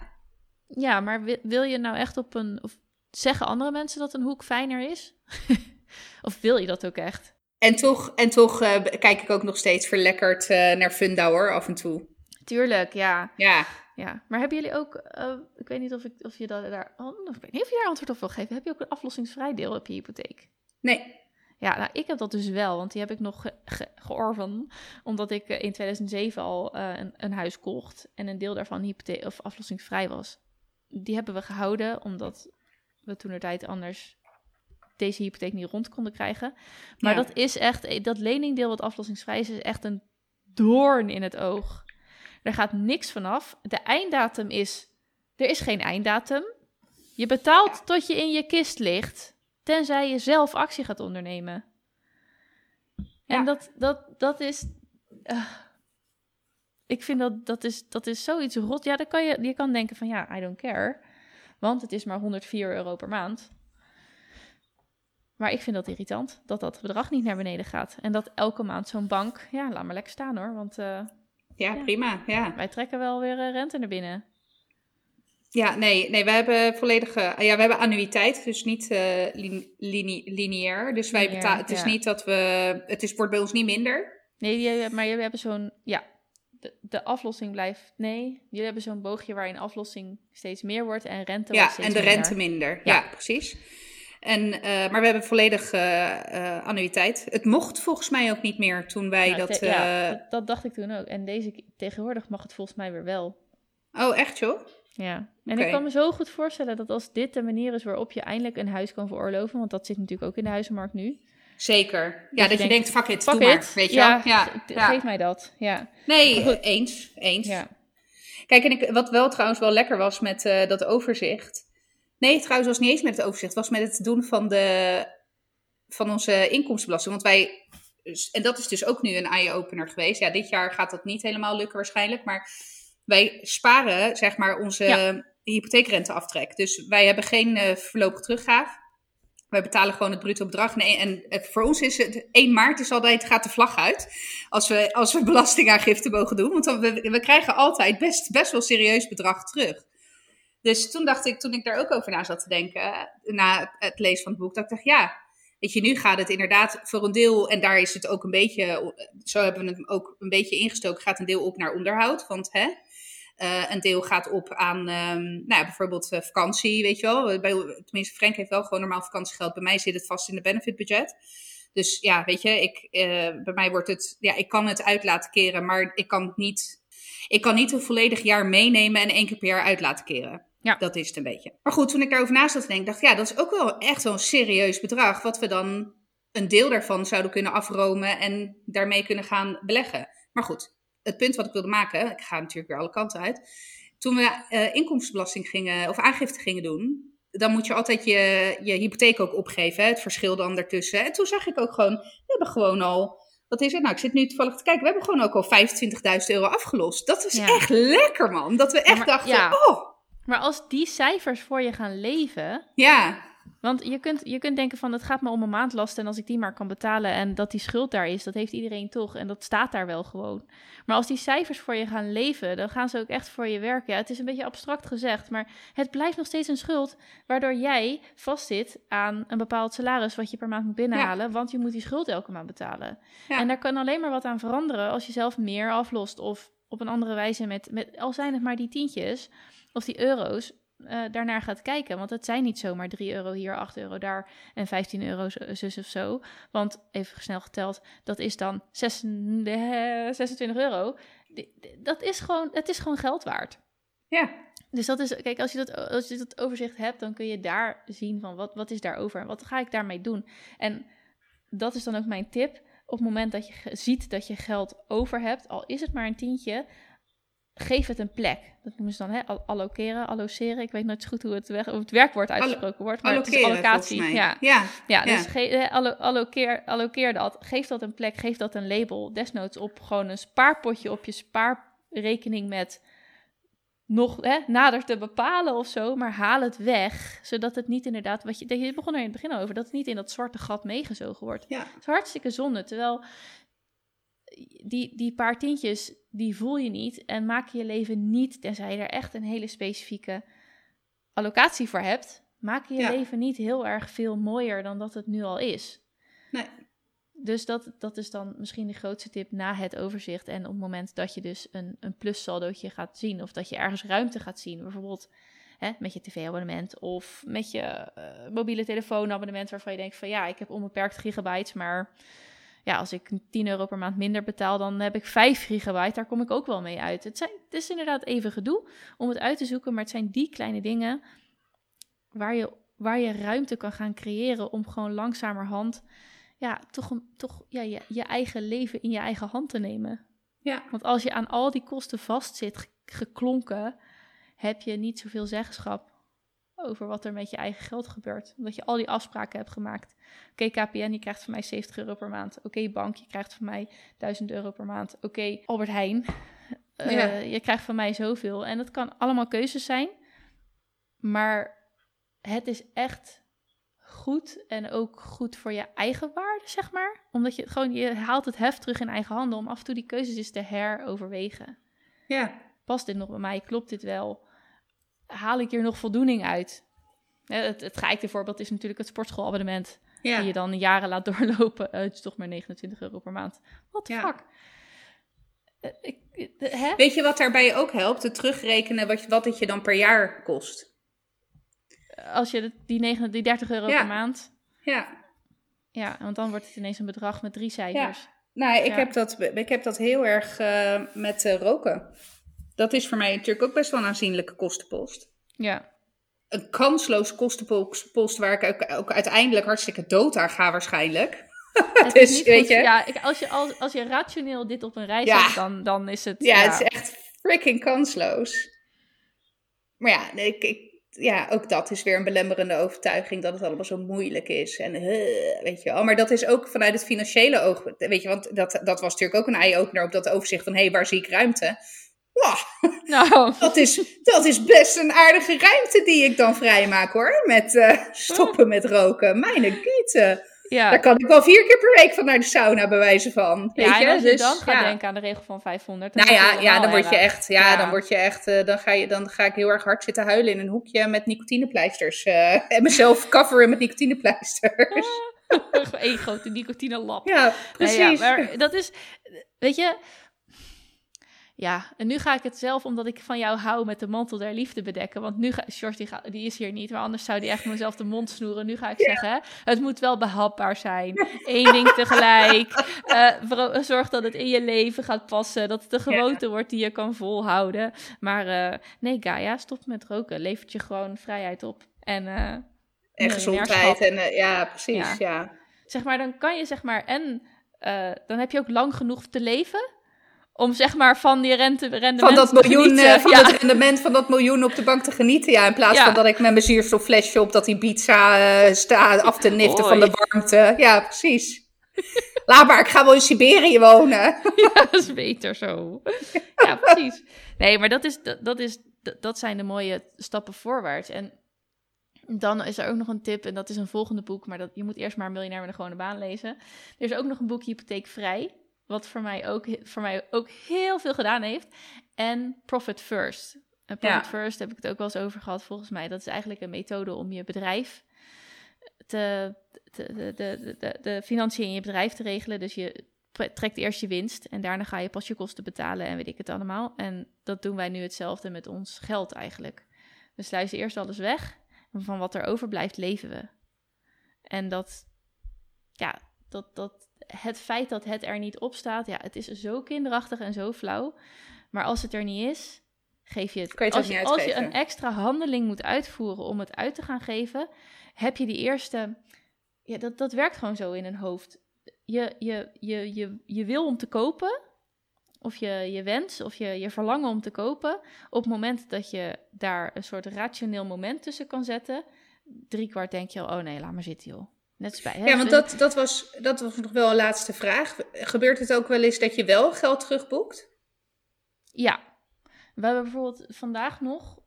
Ja. maar wil, wil je nou echt op een... Of zeggen andere mensen dat een hoek fijner is? of wil je dat ook echt? En toch, en toch eh, kijk ik ook nog steeds verlekkerd eh, naar Fundauer af en toe. Tuurlijk, ja. Ja, ja. Maar hebben jullie ook... eh, ik weet niet of, ik, of je dat daar... Oh, ik weet niet of je daar antwoord op wil geven. Heb je ook een aflossingsvrij deel op je hypotheek? nee. Ja, nou, ik heb dat dus wel, want die heb ik nog ge ge- georven, omdat ik eh, in 2007 al eh, een, een huis kocht en een deel daarvan hypothe- of aflossingsvrij was. Die hebben we gehouden, omdat we toen de tijd anders deze hypotheek niet rond konden krijgen. Maar Ja. dat is echt, dat leningdeel wat aflossingsvrij is, is echt een doorn in het oog. Er gaat niks vanaf. De einddatum is, er is geen einddatum. Je betaalt tot je in je kist ligt, tenzij je zelf actie gaat ondernemen. En Ja. dat, dat, dat is. eh, ik vind dat dat is, dat is zoiets rot. Ja, dan kan je, je kan denken van ja, I don't care. Want het is maar 104 euro per maand. Maar ik vind dat irritant dat dat bedrag niet naar beneden gaat. En dat elke maand zo'n bank, ja, laat maar lekker staan hoor. Want eh, Ja, Ja. prima. Ja. wij trekken wel weer eh, rente naar binnen. Ja, nee, nee, we hebben volledige, ah ja, we hebben annuïteit, dus niet eh, lin- line- lineair. Dus wij betalen, het is ja. niet dat we, het is, wordt bij ons niet minder. Nee, je, maar jullie hebben zo'n, ja, de, de aflossing blijft, nee, jullie hebben zo'n boogje waarin aflossing steeds meer wordt en rente wordt Ja, steeds en de minder. rente minder. Ja, Ja. precies. En, eh, maar we hebben volledige eh, annuïteit. Het mocht volgens mij ook niet meer toen wij dat... te- ja, eh, dat, dat dacht ik toen ook. En deze tegenwoordig mag het volgens mij weer wel. Oh, echt joh? Ja. En ik kan me zo goed voorstellen dat als dit de manier is waarop je eindelijk een huis kan veroorloven, want dat zit natuurlijk ook in de huizenmarkt nu. Zeker. Ja, dat, je denkt, fuck it, doe maar. het. Weet je ja, wel? Ja, ge- ja. geef mij dat. Ja. Nee, eens. Eens. ja. Kijk, en ik, wat wel trouwens wel lekker was met eh, dat overzicht. Nee, trouwens was niet eens met het overzicht. was met het doen van, de, van onze inkomstenbelasting. Want wij, en dat is dus ook nu een eye-opener geweest. Ja, dit jaar gaat dat niet helemaal lukken waarschijnlijk. Maar wij sparen, zeg maar, onze Ja. hypotheekrenteaftrek. Dus wij hebben geen eh voorlopige teruggaaf. Wij betalen gewoon het bruto bedrag. Nee, en het- voor ons is het 1 maart is altijd, gaat de vlag uit. Als we, als we belastingaangifte mogen doen. Want dan, we, we krijgen altijd best, best wel serieus bedrag terug. Dus toen dacht ik, toen ik daar ook over na zat te denken, na het lezen van het boek, dat ik dacht, ja, weet je, nu gaat het inderdaad voor een deel, en daar is het ook een beetje, zo hebben we het ook een beetje ingestoken, gaat een deel op naar onderhoud. Want hè, eh, een deel gaat op aan, ehm, nou ja, bijvoorbeeld eh, vakantie, weet je wel. Bij, tenminste, Frank heeft wel gewoon normaal vakantiegeld. Bij mij zit het vast in de benefitbudget. Dus ja, weet je, ik, eh, bij mij wordt het, ja, ik kan het uit laten keren, maar ik kan het niet, ik kan niet een volledig jaar meenemen en één keer per jaar uit laten keren. Ja. Dat is het een beetje. Maar goed, toen ik daarover naast zat te denken, dacht ik, ja, dat is ook wel echt een serieus bedrag, wat we dan een deel daarvan zouden kunnen afromen en daarmee kunnen gaan beleggen. Maar goed, het punt wat ik wilde maken, ik ga natuurlijk weer alle kanten uit. Toen we eh, inkomstenbelasting gingen, of aangifte gingen doen, dan moet je altijd je, je hypotheek ook opgeven, hè, het verschil dan daartussen. En toen zag ik ook gewoon, we hebben gewoon al, wat is het? Nou, ik zit nu toevallig te kijken. We hebben gewoon ook al 25.000 euro afgelost. Dat is Ja. echt lekker, man. Dat we echt maar- dachten, ja. oh, Maar als die cijfers voor je gaan leven, ja, Want je kunt, je kunt denken van het gaat me om een maandlast en als ik die maar kan betalen en dat die schuld daar is, dat heeft iedereen toch en dat staat daar wel gewoon. Maar als die cijfers voor je gaan leven, dan gaan ze ook echt voor je werken. Ja, het is een beetje abstract gezegd, maar het blijft nog steeds een schuld waardoor jij vastzit aan een bepaald salaris wat je per maand moet binnenhalen, want je moet die schuld elke maand betalen. Ja. En daar kan alleen maar wat aan veranderen als je zelf meer aflost of op een andere wijze met, met al zijn het maar die tientjes of die euro's, eh, daarnaar gaat kijken. Want het zijn niet zomaar 3 euro hier, 8 euro daar en 15 euro zus of zo. Want even snel geteld, dat is dan 26 eh, 26 euro. Dat is gewoon, het is gewoon geld waard. ja, Dus dat is, kijk, als je dat, als je dat overzicht hebt, dan kun je daar zien van wat, wat is daarover en wat ga ik daarmee doen. En dat is dan ook mijn tip. Op het moment dat je ziet dat je geld over hebt, al is het maar een tientje, geef het een plek. Dat noemen ze dan hè, al- allokeren, alloceren. Ik weet nooit zo goed hoe het, weg, hoe het werkwoord uitgesproken wordt, maar het is allocatie. Ja, ja, ja, Ja. dus ge- eh, allo- allokeer, allokeer dat. Geef dat een plek, geef dat een label. Desnoods op gewoon een spaarpotje op je spaarrekening met nog hè, nader te bepalen of zo. Maar haal het weg, zodat het niet inderdaad, wat je, je begon er in het begin over, dat het niet in dat zwarte gat meegezogen wordt. ja, Het is hartstikke zonde, terwijl die, die paar tientjes, die voel je niet en maken je leven niet, tenzij je er echt een hele specifieke allocatie voor hebt, maken je Ja. leven niet heel erg veel mooier dan dat het nu al is. Nee. Dus dat, dat is dan misschien de grootste tip na het overzicht. En op het moment dat je dus een, een plussaldootje gaat zien, of dat je ergens ruimte gaat zien, bijvoorbeeld hè, met je tv-abonnement of met je eh, mobiele telefoonabonnement, waarvan je denkt van ja, ik heb onbeperkt gigabytes, maar ja, als ik 10 euro per maand minder betaal, dan heb ik 5 gigabyte. Daar kom ik ook wel mee uit. Het, zijn, het is inderdaad even gedoe om het uit te zoeken, maar het zijn die kleine dingen waar je, waar je ruimte kan gaan creëren om gewoon langzamerhand ja, toch, toch ja, je, je eigen leven in je eigen hand te nemen. ja, Want als je aan al die kosten vastzit, ge- geklonken, heb je niet zoveel zeggenschap over wat er met je eigen geld gebeurt. Omdat je al die afspraken hebt gemaakt. Oké, KPN, je krijgt van mij 70 euro per maand. Oké, bank, je krijgt van mij 1000 euro per maand. Oké, Albert Heijn, eh, Ja. je krijgt van mij zoveel. En dat kan allemaal keuzes zijn. Maar het is echt goed en ook goed voor je eigen waarde, zeg maar. Omdat je het gewoon, je haalt het heft terug in eigen handen om af en toe die keuzes eens te heroverwegen. ja, Past dit nog bij mij? Klopt dit wel? Haal ik hier nog voldoening uit? Ja, Het, het geëikte voorbeeld is natuurlijk het sportschoolabonnement. ja. Die je dan jaren laat doorlopen. Eh, het is toch maar 29 euro per maand. What the Ja. fuck? Eh, ik, eh, hè? Weet je wat daarbij ook helpt? Het terugrekenen wat, wat het je dan per jaar kost. Als je de- die, 9, die 30 euro Ja. per maand... Ja, Ja, want dan wordt het ineens een bedrag met drie cijfers. nou, ik, Ja. heb, dat, ik heb dat heel erg eh, met eh, roken. Dat is voor mij natuurlijk ook best wel een aanzienlijke kostenpost. Ja. Een kansloos kostenpost waar ik ook, uiteindelijk hartstikke dood aan ga waarschijnlijk. Het Dus, is niet weet goed- je- Ja, ik, als, je, als, als je rationeel dit op een rij Ja. zet, dan, dan is het... Ja, het is echt freaking kansloos. Maar ja, ik, ik, ja, ook dat is weer een belemmerende overtuiging dat het allemaal zo moeilijk is. En eh, weet je wel. Maar dat is ook vanuit het financiële oog. Weet je, want dat, dat was natuurlijk ook een eye-opener op dat overzicht van hé, hey, waar zie ik ruimte? Wauw, Nou, dat is, dat is best een aardige ruimte die ik dan vrijmaak hoor. Met eh, stoppen met roken. Mijn gieten. ja. Daar kan ik wel vier keer per week van naar de sauna bewijzen van. Weet ja, je? en als je Dus, dan gaat ja. denken aan de regel van 500... dan Nou ja, ja, dan word je echt, ja, Ja. dan word je echt, dan ga je, dan ga ik heel erg hard zitten huilen in een hoekje met nicotinepleisters eh, en mezelf coveren met nicotinepleisters. Eén grote nicotine lab. Ja, precies. maar dat is, weet je, ja, en nu ga ik het zelf, omdat ik van jou hou, met de mantel der liefde bedekken. Want nu ga, George, die, gaat- die is hier niet, maar anders zou die echt mezelf de mond snoeren. Nu ga ik zeggen, het moet wel behapbaar zijn. Eén ding tegelijk. Eh, zorg dat het in je leven gaat passen. Dat het een gewoonte wordt die je kan volhouden. Maar eh, nee, Gaia, stop met roken. Levert je gewoon vrijheid op. En, eh, en gezondheid en ja, precies, Ja. ja. zeg maar, dan kan je zeg maar, en dan heb je ook lang genoeg te leven om zeg maar van die rente, rendement Van dat miljoen, eh, van ja. het rendement van dat miljoen op de bank te genieten. Ja, in plaats Ja. van dat ik met mijn zuurstofflesje op dat Ibiza eh sta af te niften van de warmte. Ja, precies. Laat maar, ik ga wel in Siberië wonen. ja, dat is beter zo. Ja, precies. Nee, maar dat, is, dat, dat, is, dat zijn de mooie stappen voorwaarts. En dan is er ook nog een tip, en dat is een volgende boek, maar dat, je moet eerst maar Miljonair met een gewone baan lezen. Er is ook nog een boek Hypotheekvrij, wat voor mij ook, voor mij ook heel veel gedaan heeft. En Profit First. En Profit First heb ik het ook wel eens over gehad, volgens mij. Dat is eigenlijk een methode om je bedrijf te, de, de, de, de financiën in je bedrijf te regelen. Dus je trekt eerst je winst en daarna ga je pas je kosten betalen en weet ik het allemaal. En dat doen wij nu hetzelfde met ons geld eigenlijk. We sluizen eerst alles weg en van wat er overblijft leven we. En dat, ja, dat, dat, het feit dat het er niet op staat, ja, het is zo kinderachtig en zo flauw. Maar als het er niet is, geef je het. Kan je als, je, als je een extra handeling moet uitvoeren om het uit te gaan geven, heb je die eerste. Ja, dat, dat werkt gewoon zo in een hoofd. Je, je, je, je, je wil om te kopen, of je, je wens, of je, je verlangen om te kopen. Op het moment dat je daar een soort rationeel moment tussen kan zetten, drie kwart denk je al, oh nee, laat maar zitten joh. Net bij, hè? Ja, want dat, dat, was, dat was nog wel een laatste vraag. Gebeurt het ook wel eens dat je wel geld terugboekt? Ja. We hebben bijvoorbeeld vandaag nog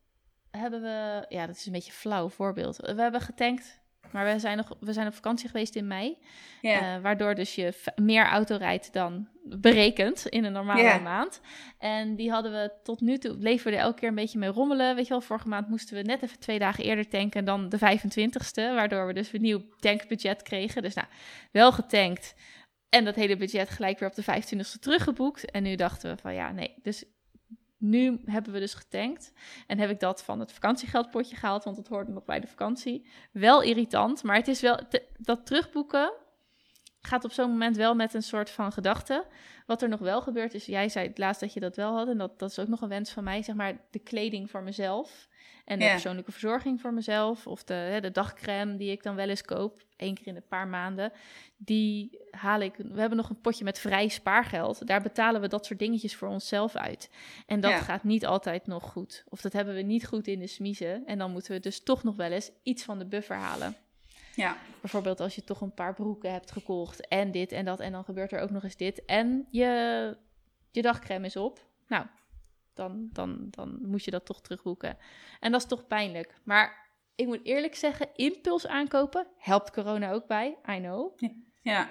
hebben we, ja, dat is een beetje een flauw voorbeeld. We hebben getankt, maar we zijn, nog, we zijn op vakantie geweest in mei. Ja. Uh, waardoor dus je meer auto rijdt dan berekend in een normale maand. En die hadden we tot nu toe, bleven we er elke keer een beetje mee rommelen. Weet je wel, vorige maand moesten we net even twee dagen eerder tanken dan de 25ste. Waardoor we dus een nieuw tankbudget kregen. Dus nou, wel getankt. En dat hele budget gelijk weer op de 25ste teruggeboekt. En nu dachten we van ja, nee. Dus nu hebben we dus getankt en heb ik dat van het vakantiegeldpotje gehaald, want het hoorde nog bij de vakantie. Wel irritant, maar het is wel dat terugboeken gaat op zo'n moment wel met een soort van gedachte. Wat er nog wel gebeurt is, jij zei het laatst dat je dat wel had en dat, dat is ook nog een wens van mij, zeg maar de kleding voor mezelf. En de persoonlijke verzorging voor mezelf. Of de, hè, de dagcreme die ik dan wel eens koop. één keer in een paar maanden. Die haal ik. We hebben nog een potje met vrij spaargeld. Daar betalen we dat soort dingetjes voor onszelf uit. En dat gaat niet altijd nog goed. Of dat hebben we niet goed in de smiezen. En dan moeten we dus toch nog wel eens iets van de buffer halen. Ja. Bijvoorbeeld als je toch een paar broeken hebt gekocht. En dit en dat. En dan gebeurt er ook nog eens dit. En je, je dagcreme is op. Nou, dan, dan, dan moet je dat toch terugboeken. En dat is toch pijnlijk. Maar ik moet eerlijk zeggen, impuls aankopen helpt corona ook bij. I know. Ja.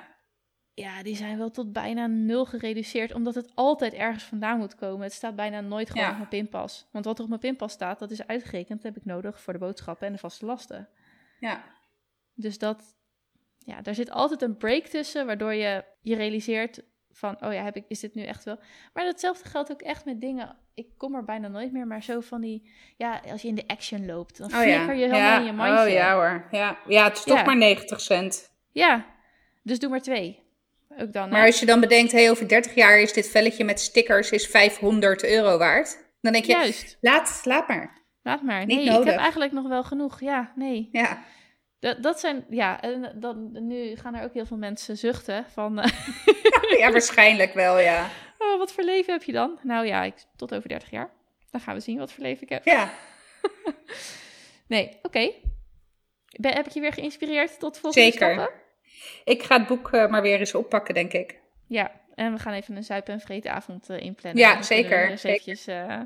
Ja, die zijn wel tot bijna nul gereduceerd, omdat het altijd ergens vandaan moet komen. Het staat bijna nooit gewoon op mijn pinpas. Want wat er op mijn pinpas staat, dat is uitgerekend. Dat heb ik nodig voor de boodschappen en de vaste lasten. Ja. Dus dat, ja, daar zit altijd een break tussen, waardoor je je realiseert van, oh ja, heb ik, is dit nu echt wel? Maar datzelfde geldt ook echt met dingen. Ik kom er bijna nooit meer, maar zo van die, ja, als je in de action loopt, dan oh, flikker je helemaal ja. in je mandje. Oh ja hoor, ja, ja het is toch maar 90 cent. Ja, dus doe maar twee. Ook dan, maar als je dan bedenkt, hey, over 30 jaar is dit velletje met stickers is 500 euro waard. Dan denk je, Juist. Laat, laat maar. Laat maar. Niet nee, nodig. ik heb eigenlijk nog wel genoeg. Ja, nee. Ja. Dat, dat zijn, ja, en dan, nu gaan er ook heel veel mensen zuchten van... Eh, ja, waarschijnlijk wel, ja. Oh, wat voor leven heb je dan? Nou ja, ik, tot over 30 jaar. Dan gaan we zien wat voor leven ik heb. Ja. nee, oké. Heb ik je weer geïnspireerd tot volgende Zeker. Stappen? Ik ga het boek uh, maar weer eens oppakken, denk ik. Ja, en we gaan even een zuip- en vreetavond uh, inplannen. Ja, zeker. Dus eventjes, uh,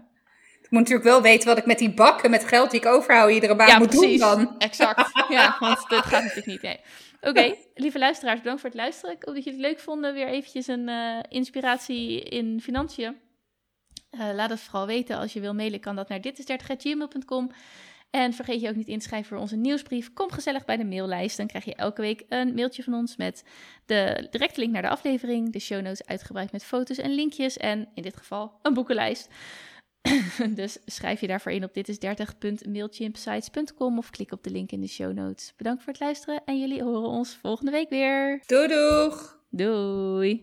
ik moet natuurlijk wel weten wat ik met die bakken met geld die ik overhoud iedere maand moet doen dan. Exact. ja, want dat gaat natuurlijk niet. Nee. Oké, lieve luisteraars, bedankt voor het luisteren. Ik hoop dat je het leuk vonden. Weer eventjes een uh, inspiratie in financiën. Uh, laat het vooral weten. Als je wil mailen, kan dat naar ditis30.gmail.com. En vergeet je ook niet in te schrijven voor onze nieuwsbrief. Kom gezellig bij de maillijst. Dan krijg je elke week een mailtje van ons met de directe link naar de aflevering. De show notes uitgebreid met foto's en linkjes. En in dit geval een boekenlijst. dus schrijf je daarvoor in op dit is 30.mailchimpsites.com of klik op de link in de show notes. Bedankt voor het luisteren en jullie horen ons volgende week weer. Doei! Doei!